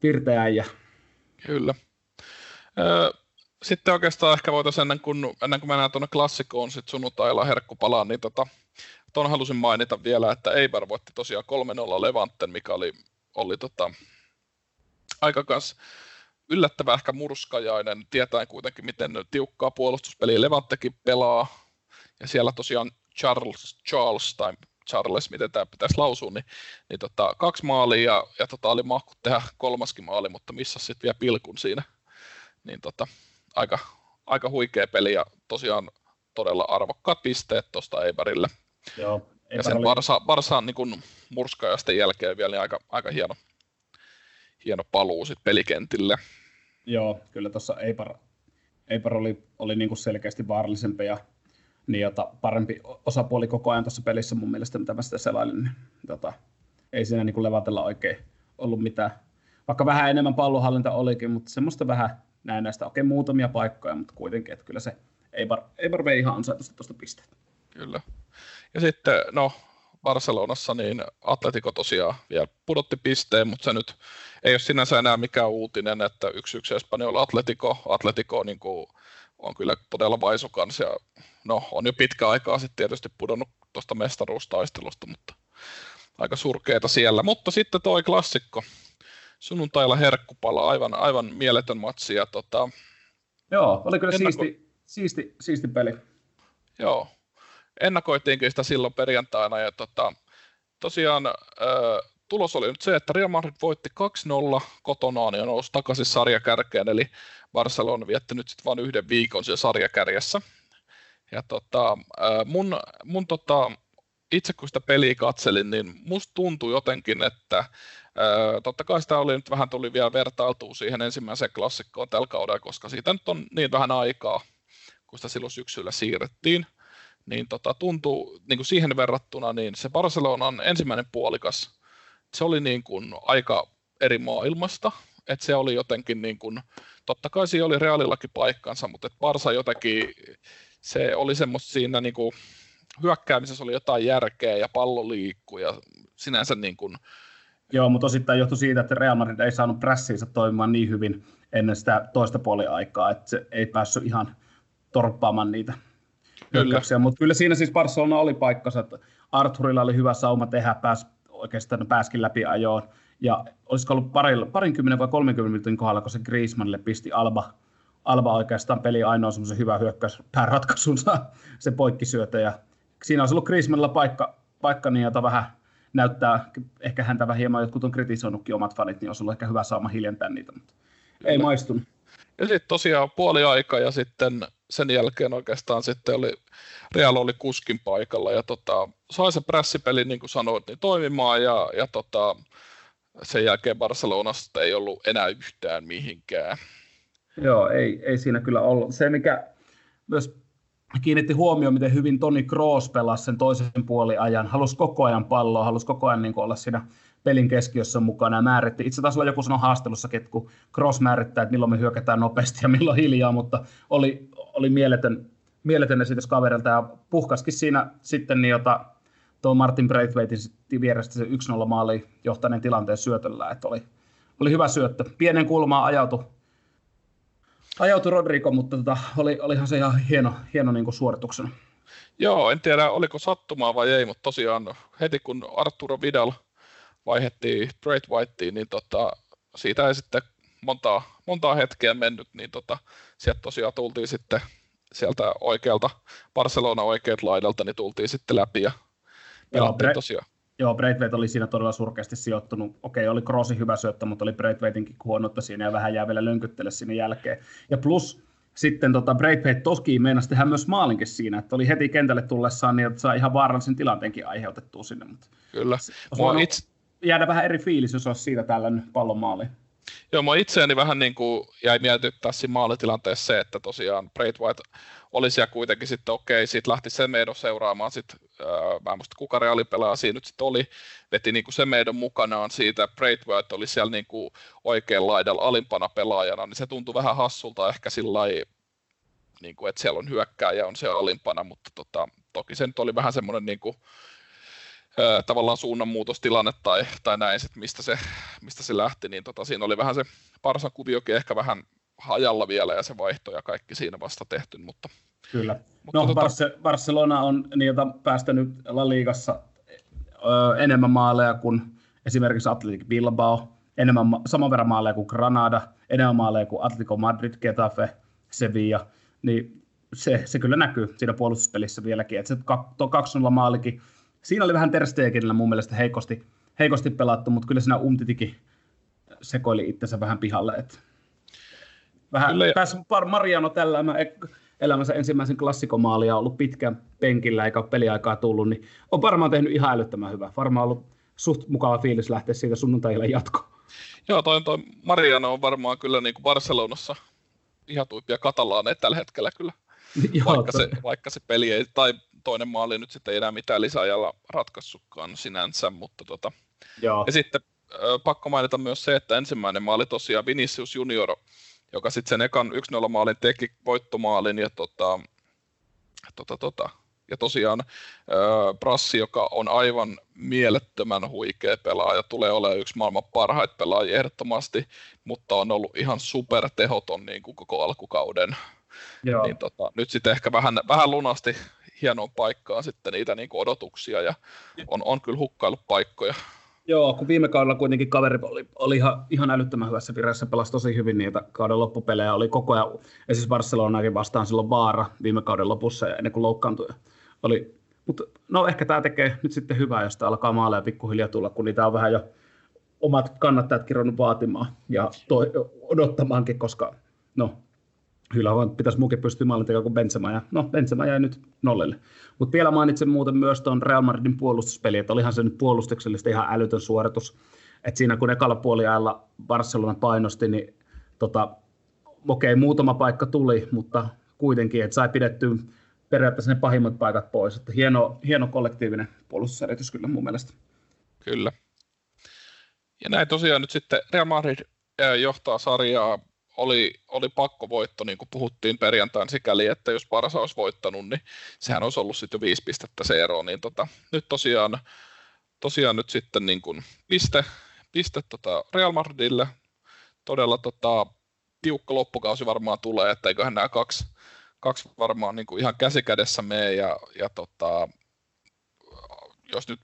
pirteä äijä. Kyllä. Sitten oikeastaan ehkä voitaisiin ennen kuin, ennen kuin mennään tuonne klassikoon sit sunnuntailla herkkupalaan, niin tota, tuon halusin mainita vielä, että Eibar voitti tosiaan 3-0 Levanten, mikä oli, oli tota, aika kans yllättävä ehkä murskajainen, tietäen kuitenkin, miten tiukkaa puolustuspeliä Levanttekin pelaa. Ja siellä tosiaan Charles, Charles tai Charles, miten tämä pitäisi lausua, niin, niin tota, kaksi maalia ja, ja tota, oli mahku tehdä kolmaskin maali, mutta missä sitten vielä pilkun siinä niin tota, aika, aika huikea peli ja tosiaan todella arvokkaat pisteet tuosta Eibarille. Joo, ja sen oli... Barsa, Barsaan niin murskaajasten jälkeen vielä niin aika, aika hieno, hieno paluu sit pelikentille. Joo, kyllä tuossa Eibar, Eibar oli, oli niin kuin selkeästi vaarallisempi ja niin, jota parempi osapuoli koko ajan tuossa pelissä mun mielestä, mitä mä sitä selailin. Niin, tota, ei siinä niin kuin levatella oikein ollut mitään. Vaikka vähän enemmän pallonhallinta olikin, mutta semmoista vähän näin näistä, okei muutamia paikkoja, mutta kuitenkin, että kyllä se Eibar, Eibar vei ihan ansaitusti tuosta pisteet. Kyllä. Ja sitten, no, Barcelonassa, niin Atletico tosiaan vielä pudotti pisteen, mutta se nyt ei ole sinänsä enää mikään uutinen, että yksi yksi Espanjol Atletico, Atletico niin kuin, on kyllä todella vaisukans ja no, on jo pitkä aikaa sitten tietysti pudonnut tuosta mestaruustaistelusta, mutta aika surkeita siellä. Mutta sitten toi klassikko, sunnuntailla herkkupala, aivan, aivan mieletön matsi. Ja tota, Joo, oli kyllä ennako... siisti, siisti, siisti peli. Joo, ennakoitiinkin sitä silloin perjantaina ja tota, tosiaan äh, tulos oli nyt se, että Real Madrid voitti 2-0 kotonaan ja nousi takaisin sarjakärkeen, eli Barcelona vietti nyt sitten vain yhden viikon siellä sarjakärjessä. Ja tota, mun, mun tota, itse kun sitä peliä katselin, niin musta tuntui jotenkin, että Öö, totta kai sitä oli nyt vähän tuli vielä vertailtua siihen ensimmäiseen klassikkoon tällä kaudella, koska siitä nyt on niin vähän aikaa. kun sitä silloin syksyllä siirrettiin, niin tota, tuntuu niin kuin siihen verrattuna, niin se Barcelonan ensimmäinen puolikas, se oli niin kuin aika eri maailmasta, että se oli jotenkin niin kuin, totta kai siinä oli reaalillakin paikkansa, mutta että Barsa jotenkin, se oli semmoista siinä niin kuin, hyökkäämisessä oli jotain järkeä ja pallo liikkuu ja sinänsä niin kuin... Joo, mutta osittain johtui siitä, että Real Madrid ei saanut pressiinsä toimimaan niin hyvin ennen sitä toista puoliaikaa, että se ei päässyt ihan torppaamaan niitä hyökkäyksiä. Mutta kyllä siinä siis Barcelona oli paikkansa, että Arthurilla oli hyvä sauma tehdä, pääs, oikeastaan pääskin läpi ajoon. Ja olisiko ollut parilla, parinkymmenen vai 30 minuutin kohdalla, kun se Griezmannille pisti Alba, Alba oikeastaan peli ainoa semmoisen hyvä hyökkäys pääratkaisunsa, se poikkisyötä. Ja siinä olisi ollut Griezmannilla paikka, paikka niin, jota vähän näyttää, ehkä häntä vähän hieman jotkut on kritisoinutkin omat fanit, niin olisi ollut ehkä hyvä saama hiljentää niitä, mutta ei maistunut. Ja sitten tosiaan puoli aika ja sitten sen jälkeen oikeastaan sitten oli, Real oli kuskin paikalla ja tota, sai se prässipeli, niin kuin sanoit, niin toimimaan ja, ja tota, sen jälkeen Barcelonasta ei ollut enää yhtään mihinkään. Joo, ei, ei siinä kyllä ollut. Se, mikä myös kiinnitti huomioon, miten hyvin Toni Kroos pelasi sen toisen puoliajan. Halusi koko ajan palloa, halusi koko ajan niin olla siinä pelin keskiössä mukana ja määritti. Itse taas joku sanoi haastelussa, että kun Cross määrittää, että milloin me hyökätään nopeasti ja milloin hiljaa, mutta oli, oli mieletön, mieletön esitys kaverilta ja puhkaskin siinä sitten niin jota tuo Martin Braithwaitin vierestä se 1-0 maali johtaneen tilanteen syötöllä, että oli, oli hyvä syöttö. Pienen kulmaan ajautui, ajautui Rodrigo, mutta tota, oli, olihan se ihan hieno, hieno niin suorituksena. Joo, en tiedä oliko sattumaa vai ei, mutta tosiaan heti kun Arturo Vidal – vaihettiin Great Whiteen, niin tota, siitä ei sitten montaa, montaa hetkeä mennyt, niin tota, sieltä tosiaan tultiin sitten sieltä oikealta, Barcelona oikealta laidalta, niin tultiin sitten läpi ja pelattiin Joo, tosiaan. Joo, Braithwaite oli siinä todella surkeasti sijoittunut. Okei, oli Crossin hyvä syöttö, mutta oli Braithwaitinkin huonoutta siinä ja vähän jää vielä lönkyttele sinne jälkeen. Ja plus sitten tota Braithwaite toski meinasi tehdä myös maalinkin siinä, että oli heti kentälle tullessaan niin, että saa ihan vaarallisen tilanteenkin aiheutettua sinne. Mutta Kyllä. Mua itse, jäädä vähän eri fiilis, jos olisi siitä tällainen pallon maali. Joo, mua itseäni vähän niin kuin jäi mietityttää siinä maalitilanteessa se, että tosiaan Braithwaite oli siellä kuitenkin sitten okei, siitä lähti Semedo seuraamaan sitten, äh, mä en muista kuka reaalipelaaja siinä nyt sitten oli, veti niin kuin Semedon mukanaan siitä, Braithwaite oli siellä niin kuin oikean laidalla alimpana pelaajana, niin se tuntui vähän hassulta ehkä sillä niin kuin, että siellä on hyökkääjä on se alimpana, mutta tota, toki se nyt oli vähän semmoinen niin kuin, tavallaan suunnanmuutostilanne tai, tai näin, sit mistä, se, mistä se lähti, niin tota, siinä oli vähän se Parsan kuviokin ehkä vähän hajalla vielä ja se vaihto ja kaikki siinä vasta tehty, mutta... Kyllä. Mutta no, tota... Barcelona on niitä päästänyt La Ligassa ö, enemmän maaleja kuin esimerkiksi Athletic Bilbao, enemmän, saman verran maaleja kuin Granada, enemmän maaleja kuin Atletico Madrid, Getafe, Sevilla, niin se, se kyllä näkyy siinä puolustuspelissä vieläkin, että se 2-0 maalikin siinä oli vähän Terstegenillä mun mielestä heikosti, heikosti pelattu, mutta kyllä siinä Umtitikin sekoili itsensä vähän pihalle. Että vähän kyllä. pääsi Mariano tällä elämänsä ensimmäisen klassikomaalia ollut pitkään penkillä eikä ole peliaikaa tullut, niin on varmaan tehnyt ihan älyttömän hyvää. Varmaan ollut suht mukava fiilis lähteä siitä sunnuntaille jatkoon. Joo, toi, toi Mariano on varmaan kyllä niin kuin Barcelonassa ihan tuippia katalaaneja tällä hetkellä kyllä. Joo, vaikka, se, vaikka se peli ei, tai toinen maali nyt sitten ei enää mitään lisäajalla ratkaissutkaan sinänsä, mutta tota. Joo. Ja sitten pakko mainita myös se, että ensimmäinen maali tosiaan Vinicius Junior, joka sitten sen ekan 1-0 maalin teki voittomaalin ja tota, tota, tota, ja tosiaan äh, Brassi, joka on aivan mielettömän huikea pelaaja, tulee olemaan yksi maailman parhaita pelaajia ehdottomasti, mutta on ollut ihan supertehoton niin kuin koko alkukauden. Joo. Niin tota, nyt sitten ehkä vähän, vähän lunasti hienoon paikkaan sitten niitä niin kuin odotuksia ja on, on kyllä hukkailut paikkoja. Joo, kun viime kaudella kuitenkin kaveri oli, oli ihan, ihan älyttömän hyvässä vireessä, pelasi tosi hyvin niitä kauden loppupelejä, oli koko ajan, esimerkiksi Barcelonakin vastaan silloin vaara viime kauden lopussa ja ennen kuin loukkaantui. Oli, mutta no ehkä tämä tekee nyt sitten hyvää, jos tämä alkaa maaleja pikkuhiljaa tulla, kun niitä on vähän jo omat kannattajat kirjannut vaatimaan ja toi, odottamaankin, koska no, Kyllä vaan pitäisi muukin pystyä maalintekoon kuin Benzema, ja no Benzema jäi nyt nollelle. Mutta vielä mainitsen muuten myös tuon Real Madridin puolustuspeli, että olihan se nyt puolustuksellisesti ihan älytön suoritus. Että siinä kun ekalla puoliajalla Barcelona painosti, niin tota, okei, muutama paikka tuli, mutta kuitenkin, että sai pidettyä periaatteessa ne pahimmat paikat pois. Että hieno, hieno kollektiivinen puolustuseritys kyllä mun mielestä. Kyllä. Ja näin tosiaan nyt sitten Real Madrid johtaa sarjaa. Oli, oli pakkovoitto, niin kuin puhuttiin perjantain sikäli, että jos Barsa olisi voittanut, niin sehän olisi ollut sitten jo viisi pistettä se ero. Niin tota, nyt tosiaan, tosiaan nyt sitten niin kuin piste, piste tota Real Madridille. Todella tota, tiukka loppukausi varmaan tulee, että eiköhän nämä kaksi, kaksi varmaan niin kuin ihan käsikädessä mene ja, ja tota, jos nyt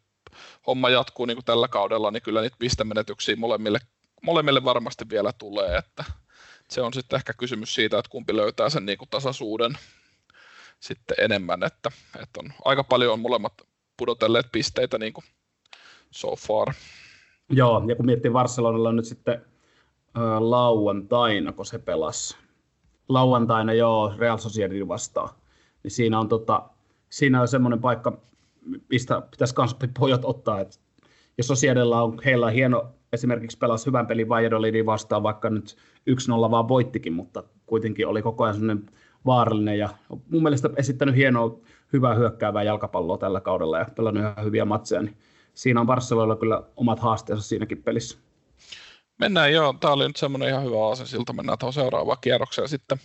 homma jatkuu niin kuin tällä kaudella, niin kyllä niitä pistemenetyksiä molemmille, molemmille varmasti vielä tulee, että se on sitten ehkä kysymys siitä, että kumpi löytää sen niin kuin tasaisuuden sitten enemmän, että, että on aika paljon on molemmat pudotelleet pisteitä niin kuin so far. Joo, ja kun miettii Barcelonalla nyt sitten äh, lauantaina, kun se pelasi. Lauantaina joo, Real Sociedad vastaan. Niin siinä on, tota, siinä on semmoinen paikka, mistä pitäisi myös pojat ottaa, että jos Sociedella on, heillä on hieno, esimerkiksi pelasi hyvän pelin Valladolidin vastaan, vaikka nyt 1-0 vaan voittikin, mutta kuitenkin oli koko ajan semmoinen vaarallinen ja mun mielestä esittänyt hienoa, hyvää hyökkäävää jalkapalloa tällä kaudella ja pelannut ihan hyviä matseja, niin siinä on Barcelonalla kyllä omat haasteensa siinäkin pelissä. Mennään joo, tämä oli nyt semmoinen ihan hyvä siltä mennään tuohon seuraavaan kierrokseen sitten.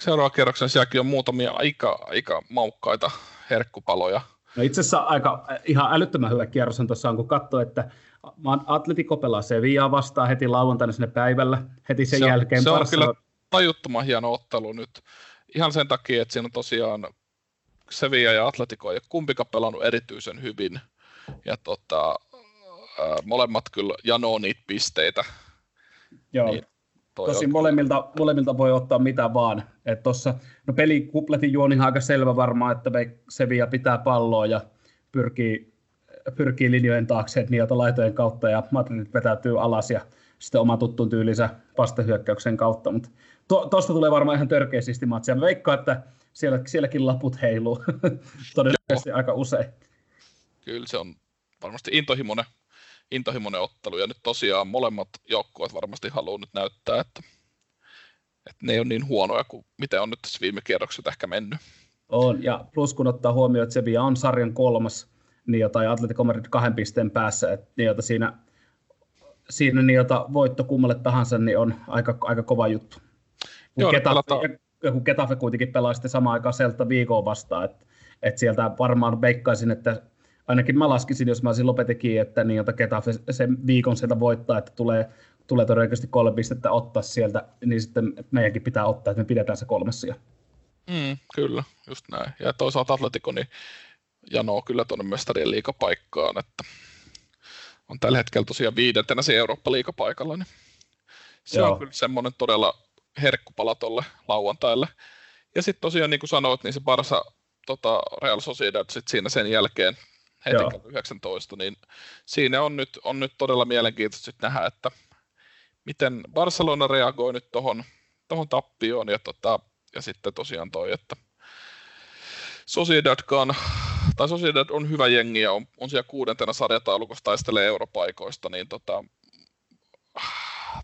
Seuraavan kierroksen sielläkin on muutamia aika, aika maukkaita herkkupaloja. No itse asiassa aika ihan älyttömän hyvä kierros on tuossa, kun katsoo, että Atletico pelaa Sevillaa vastaan heti lauantaina sinne päivällä, heti sen se on, jälkeen. Se on kyllä tajuttoman hieno ottelu nyt. Ihan sen takia, että siinä on tosiaan Sevilla ja Atletico ei ole kumpikaan pelannut erityisen hyvin. Ja tota, molemmat kyllä janoo niitä pisteitä. Joo. Niin Tosin molemmilta, molemmilta voi ottaa mitä vaan. Et tossa, no pelikupletin juoni aika selvä varmaan, että Sevilla pitää palloa ja pyrkii, pyrkii linjojen taakse niitä laitojen kautta ja Madrid vetäytyy alas ja sitten oma tuttuun tyylinsä vastahyökkäyksen kautta. Mutta tuosta tulee varmaan ihan törkeästi matsia. Veikkaan, että siellä, sielläkin laput heiluu todennäköisesti Joo. aika usein. Kyllä se on varmasti intohimoinen intohimoinen ottelu, ja nyt tosiaan molemmat joukkueet varmasti haluaa nyt näyttää, että, että ne ei ole niin huonoja kuin mitä on nyt tässä viime kierrokset ehkä mennyt. On, ja plus kun ottaa huomioon, että Sevilla on sarjan kolmas, niin tai Atletico Madrid kahden pisteen päässä, että niin jota siinä, siinä niin jota voitto kummalle tahansa, niin on aika, aika kova juttu. Kun, Joo, Getafe, pelataan... kun Getafe kuitenkin pelaa sitten samaan aikaan Celta viikkoa vastaan, että, että sieltä varmaan veikkaisin, että ainakin mä laskisin, jos mä olisin lopetekin, että niin, jota Getafe sen viikon sieltä voittaa, että tulee, tulee todennäköisesti kolme pistettä ottaa sieltä, niin sitten meidänkin pitää ottaa, että me pidetään se kolmessa. Mm, kyllä, just näin. Ja toisaalta Atletico niin janoo kyllä tuonne mestarien liikapaikkaan, että on tällä hetkellä tosiaan viidentenä se Eurooppa-liikapaikalla, niin se Joo. on kyllä semmoinen todella herkkupala tuolle lauantaille. Ja sitten tosiaan niin kuin sanoit, niin se Barsa tota Real Sociedad sit siinä sen jälkeen heti Joo. 19, niin siinä on nyt, on nyt todella mielenkiintoista nähdä, että miten Barcelona reagoi nyt tuohon tohon tappioon ja, tota, ja sitten tosiaan toi, että Sociedadkaan, tai Sociedad on hyvä jengi ja on, on siellä kuudentena sarjataulukossa taistelee europaikoista, niin tota,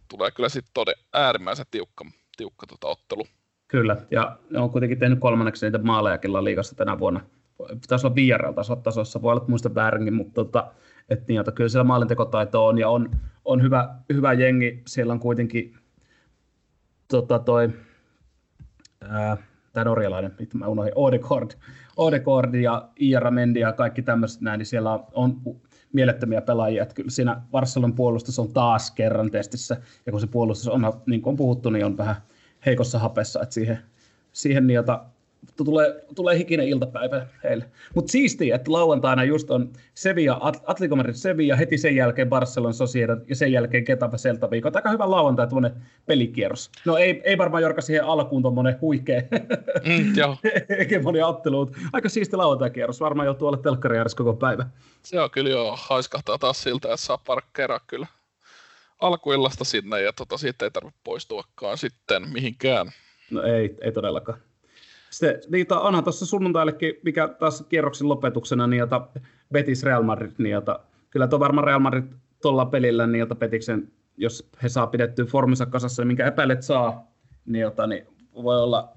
tulee kyllä sitten todella äärimmäisen tiukka, tiukka tota ottelu. Kyllä, ja ne on kuitenkin tehnyt kolmanneksi niitä maalejakin liikassa tänä vuonna pitäisi olla VRL-tasossa, voi olla muista väärinkin, mutta tota, et niin, että kyllä siellä maalintekotaito on ja on, on hyvä, hyvä jengi. Siellä on kuitenkin tota, toi, ää, tämä norjalainen, mitä mä unohdin, Odegaard, Odegaard ja Iara Mendi ja kaikki tämmöiset näin, niin siellä on, mielettömiä pelaajia. Että kyllä siinä Barcelon puolustus on taas kerran testissä, ja kun se puolustus on, niin kuin on puhuttu, niin on vähän heikossa hapessa, että siihen, siihen niin, jota tulee, tulee hikinen iltapäivä heille. Mutta siistiä, että lauantaina just on Sevilla, Atletico Madrid Sevilla, heti sen jälkeen Barcelona Sociedad ja sen jälkeen Getafe Celta Vigo. Aika hyvä lauantai tuonne pelikierros. No ei, ei varmaan Jorka siihen alkuun tuommoinen huikea mm, hegemonia ottelu, aika siisti lauantai-kierros. Varmaan joutuu olla telkkari koko päivä. Se on kyllä joo, haiskahtaa taas siltä, että saa parkkeeraa kyllä alkuillasta sinne ja tota, siitä ei tarvitse poistuakaan sitten mihinkään. No ei, ei todellakaan. Sitten, niitä onhan tuossa sunnuntaillekin, mikä taas kierroksen lopetuksena, niin jota Betis Real Madrid, niin jota, kyllä tuo varmaan Real Madrid tuolla pelillä, niin jota Betiksen, jos he saa pidettyä formissa kasassa, niin minkä epäilet saa, niin, jota, niin voi olla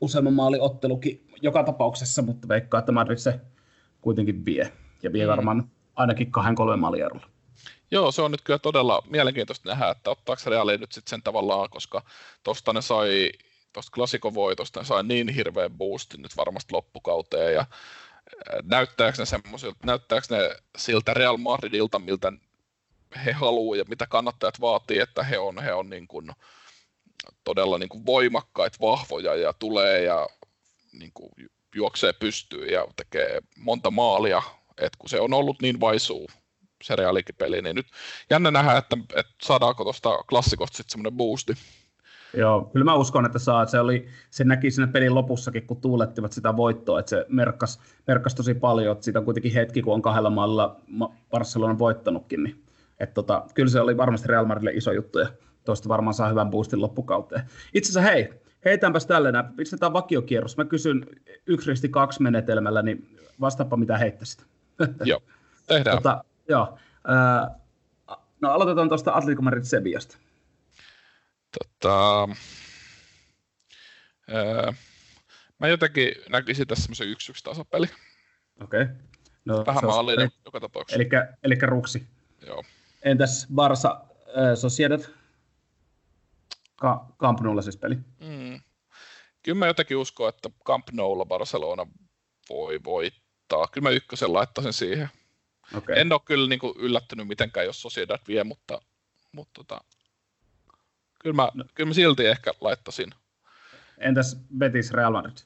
useamman maali ottelukin joka tapauksessa, mutta veikkaa, että Madrid se kuitenkin vie. Ja vie mm. varmaan ainakin kahden kolmen maalierolla. Joo, se on nyt kyllä todella mielenkiintoista nähdä, että ottaako Reali nyt sitten sen tavallaan, koska tuosta ne sai, tuosta klassikovoitosta ne sai niin hirveän boostin nyt varmasti loppukauteen, ja näyttääkö ne näyttääkö ne siltä Real Madridilta, miltä he haluaa ja mitä kannattajat vaatii, että he on, he on niin kuin todella niin kuin voimakkaita, vahvoja ja tulee ja niin kuin juoksee pystyy ja tekee monta maalia, että kun se on ollut niin vaisuu se reaalikipeli, niin nyt jännä nähdä, että, että saadaanko tuosta klassikosta sitten semmoinen boosti. Joo, kyllä mä uskon, että saa. Se, oli, se näki siinä pelin lopussakin, kun tuulettivat sitä voittoa, että se merkkas, merkkas tosi paljon, että siitä on kuitenkin hetki, kun on kahdella maalla Barcelona voittanutkin, niin että tota, kyllä se oli varmasti Real Madridille iso juttu ja tuosta varmaan saa hyvän boostin loppukauteen. Itse asiassa hei, heitäänpäs tälleen, pistetään vakiokierros. Mä kysyn yksi risti kaksi menetelmällä, niin vastaappa mitä heittäisit. Joo, tehdään. Tota, joo. Äh, no aloitetaan tuosta Atletico Madrid Sevillasta. Tota, ää, mä jotenkin näkisin tässä semmoisen yksi yksi tasapeli. Okei. Okay. No, Vähän maallinen joka tapauksessa. Eli, eli ruksi. Joo. Entäs Barsa äh, Sociedad? Ka- Camp Noulla siis peli. Mm. Kyllä mä jotenkin uskon, että Camp Noulla Barcelona voi voittaa. Kyllä mä ykkösen laittaisin siihen. Okay. En ole kyllä niin kuin yllättynyt mitenkään, jos Sociedad vie, mutta, mutta tota, kyllä, mä, no. kyllä mä silti ehkä laittaisin. Entäs Betis Real Madrid?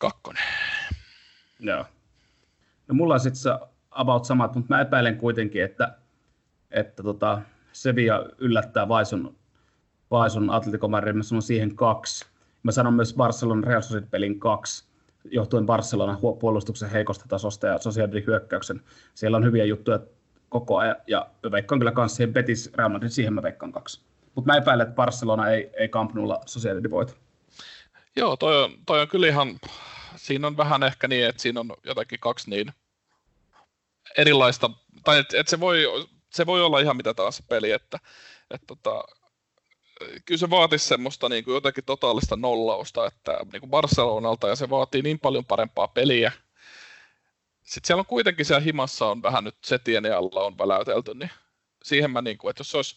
Kakkonen. Joo. No mulla on sitten about samat, mutta mä epäilen kuitenkin, että, että tota, Sevilla yllättää Vaisun, Vaisun Atletico Madrid, mä sanon siihen kaksi. Mä sanon myös Barcelona Real Sociedad pelin kaksi, johtuen Barcelona puolustuksen heikosta tasosta ja Sociedadin hyökkäyksen. Siellä on hyviä juttuja koko ajan, ja veikkaan kyllä myös siihen Betis Real Madrid, siihen mä veikkaan kaksi. Mutta mä epäilen, että Barcelona ei, ei Camp Noulla voita. Joo, toi on, toi on kyllä ihan, siinä on vähän ehkä niin, että siinä on jotakin kaksi niin erilaista, tai että et se, voi, se voi olla ihan mitä taas peli, että et tota, kyllä se vaatisi semmoista niin kuin jotenkin totaalista nollausta, että niin kuin Barcelonalta, ja se vaatii niin paljon parempaa peliä. Sitten siellä on kuitenkin siellä himassa on vähän nyt setien alla on väläytelty, niin siihen mä niin kuin, että jos olisi,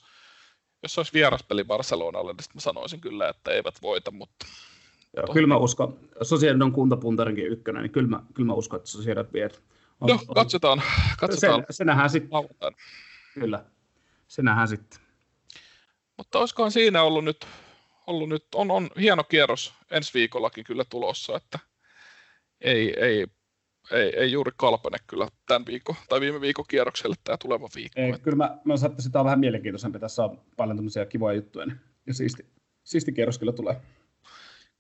jos olisi vieraspeli Barcelonalle, niin mä sanoisin kyllä, että eivät voita, mutta... Joo, kyllä mä uskon, Sociedad on kuntapuntarinkin ykkönen, niin kyllä mä, kyllä mä uskon, että Sociedad vie. On, Joo, katsotaan. katsotaan. Se, se nähdään sitten. Kyllä, se nähdään sitten. Mutta olisikohan siinä ollut nyt, ollut nyt on, on hieno kierros ensi viikollakin kyllä tulossa, että ei, ei, ei, ei juuri kalpene kyllä tämän viikon tai viime viikon kierrokselle tämä tuleva viikko. Ei, kyllä mä, mä että sitä on vähän mielenkiintoisempi. Tässä on paljon tämmöisiä kivoja juttuja niin, ja siisti, siisti kierros kyllä tulee.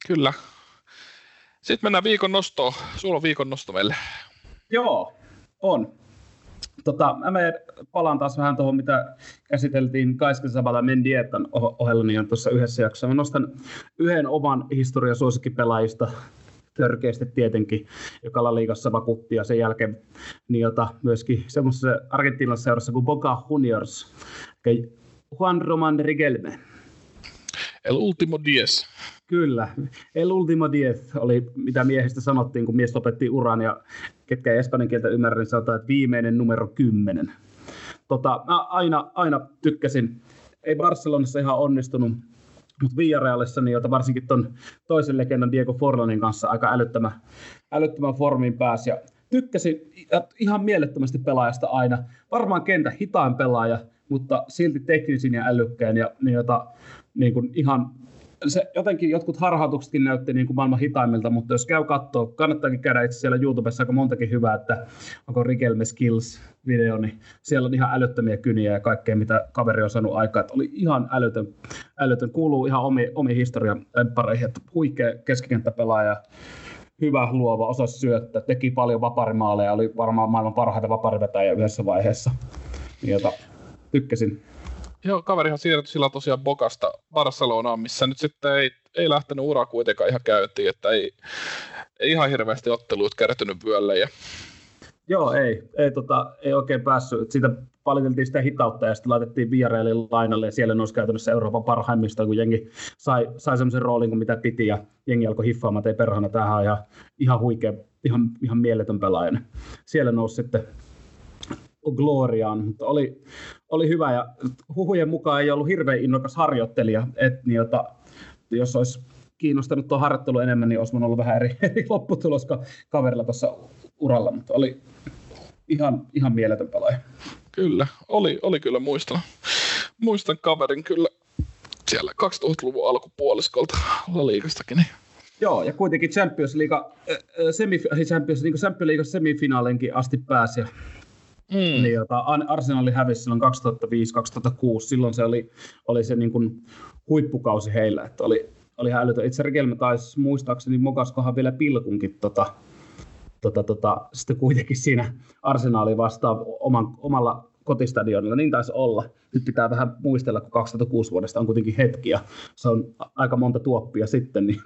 Kyllä. Sitten mennään viikon nostoon. Sulla on viikon nosto meille. Joo, on. Tota, mä palaan taas vähän tuohon, mitä käsiteltiin Kaiska Sabala Mendietan ohella, niin on tuossa yhdessä jaksossa. Mä nostan yhden oman historiasuosikkipelaajista, törkeästi tietenkin, joka La Ligassa vakuutti ja sen jälkeen niin jota myöskin semmoisessa Argentiinan seurassa kuin Boca Juniors, Juan Roman Rigelme. El Ultimo Diez. Kyllä. El Ultimo Diez oli, mitä miehistä sanottiin, kun mies lopetti uran ja ketkä ei espanjan kieltä ymmärrä, niin sanotaan, että viimeinen numero 10. Tota, mä aina, aina tykkäsin, ei Barcelonassa ihan onnistunut, mutta Villarealissa, niin jota varsinkin ton toisen legendan Diego Forlanin kanssa aika älyttömän, älyttömän formiin pääsi. Ja tykkäsin ihan mielettömästi pelaajasta aina. Varmaan kentä hitain pelaaja, mutta silti teknisin ja älykkään ja niin jota, niin kuin ihan se, jotenkin jotkut harhautuksetkin näytti niin kuin maailman hitaimmilta, mutta jos käy katsoa, kannattaakin käydä itse siellä YouTubessa aika montakin hyvää, että onko Rikelme Skills video, niin siellä on ihan älyttömiä kyniä ja kaikkea, mitä kaveri on saanut aikaa, että oli ihan älytön, älytön. kuuluu ihan omi, omi historia pareihin, että huikea keskikenttäpelaaja, hyvä luova, osasi syöttää, teki paljon vaparimaaleja, oli varmaan maailman parhaita vaparivetäjiä yhdessä vaiheessa, jota tykkäsin. Joo, kaverihan siirtyi sillä tosiaan Bokasta Barcelonaan, missä nyt sitten ei, ei lähtenyt ura kuitenkaan ihan käyntiin, että ei, ei ihan hirveästi otteluita kertynyt vyölle. Ja... Joo, ei, ei, tota, ei oikein päässyt. Siitä valiteltiin sitä hitautta ja sitten laitettiin Villarrealin lainalle ja siellä nousi käytännössä Euroopan parhaimmista, kun jengi sai, sai semmoisen roolin kuin mitä piti ja jengi alkoi hiffaamaan, että ei perhana, tähän ihan, ihan huikea, ihan, ihan mieletön pelaaja. Siellä nousi sitten gloriaan, mutta oli, oli hyvä ja huhujen mukaan ei ollut hirveän innokas harjoittelija, että niin, jota, jos olisi kiinnostanut tuo harjoittelu enemmän, niin olisi ollut vähän eri, eri lopputulos kaverilla tuossa uralla, mutta oli ihan, ihan mieletön pelaaja. Kyllä, oli, oli kyllä muistan. Muistan kaverin kyllä siellä 2000-luvun alkupuoliskolta liikastakin. Niin. Joo, ja kuitenkin Champions League, äh, semi, Champions, niin Champions League semifinaalinkin asti pääsi. Mm. Niin, jota Arsenal hävisi silloin 2005-2006. Silloin se oli, oli se niin kuin huippukausi heillä. Että oli, oli älytön. Itse Rikelme taisi muistaakseni mokaskohan vielä pilkunkin tota, tota, tota, sitten kuitenkin siinä arsenaali vastaa oman, omalla kotistadionilla, niin taisi olla. Nyt pitää vähän muistella, kun 2006 vuodesta on kuitenkin hetki ja se on aika monta tuoppia sitten. Niin,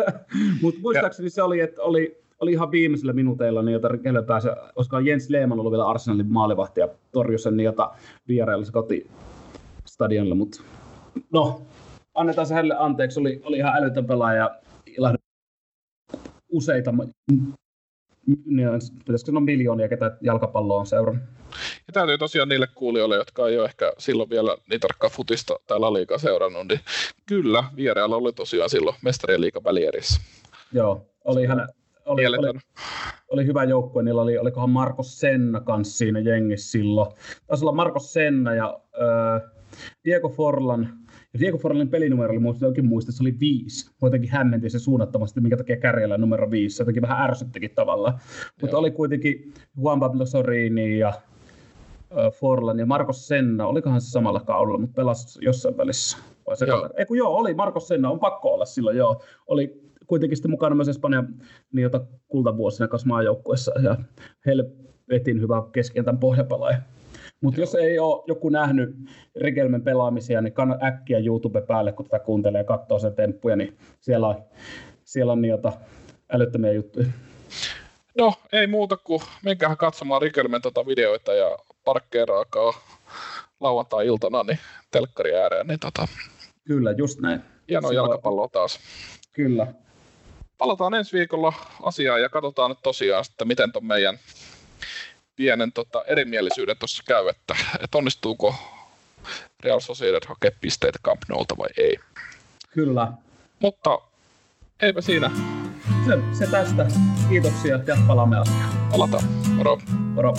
Mutta muistaakseni se oli, että oli, oli ihan viimeisillä minuuteilla, niin jota kelle pääsi, koska Jens Lehmann oli vielä Arsenalin maalivahti ja torjui sen niin jota Vierailissa kotistadionilla, mutta no, annetaan se hänelle anteeksi, oli, oli ihan älytön pelaaja ja useita, pitäisikö sanoa miljoonia, ketä jalkapalloa on seurannut. Ja täytyy tosiaan niille kuulijoille, jotka ei ole ehkä silloin vielä niin tarkkaa futista tai laliikaa seurannut, niin kyllä, Vierealla oli tosiaan silloin mestarien liikan välierissä. Joo, oli ihan oli, oli, oli, hyvä joukkue, niillä oli, olikohan Marko Senna kanssa siinä jengissä silloin. Taisi olla Marko Senna ja äh, Diego Forlan, ja Diego Forlin pelinumero oli muista, jokin muista, se oli viisi. Mä jotenkin hämmentin se suunnattomasti, minkä takia kärjellä numero viisi. Se jotenkin vähän ärsyttikin tavallaan. Mutta oli kuitenkin Juan Pablo Sorini ja Forlan ja Marcos Senna. Olikohan se samalla kaudella, mutta pelasi jossain välissä. Vai se joo. Ei kun joo, oli Marcos Senna, on pakko olla silloin joo. Oli kuitenkin sitten mukana myös Espanjan niin jota kultavuosina kanssa maajoukkuessa ja helvetin hyvä keskentän pohjapelaaja. Mutta jos ei ole joku nähnyt Rikelmen pelaamisia, niin kannattaa äkkiä YouTube päälle, kun tätä kuuntelee ja katsoo sen temppuja, niin siellä on, siellä on niitä älyttömiä juttuja. No, ei muuta kuin menkäähän katsomaan Rikelmen tota videoita ja parkkeeraakaa lauantai-iltana niin telkkari ääreen. Niin tota... Kyllä, just näin. Hienoa jalkapalloa taas. Kyllä. Palataan ensi viikolla asiaan ja katsotaan nyt tosiaan, että miten ton meidän pienen tota, erimielisyyden tuossa käy, että, että onnistuuko Real Sociedad hakea pisteitä Camp Noulta vai ei. Kyllä. Mutta eipä siinä. Se, se tästä. Kiitoksia ja palaamme asiaan. Palataan. Moro. Moro.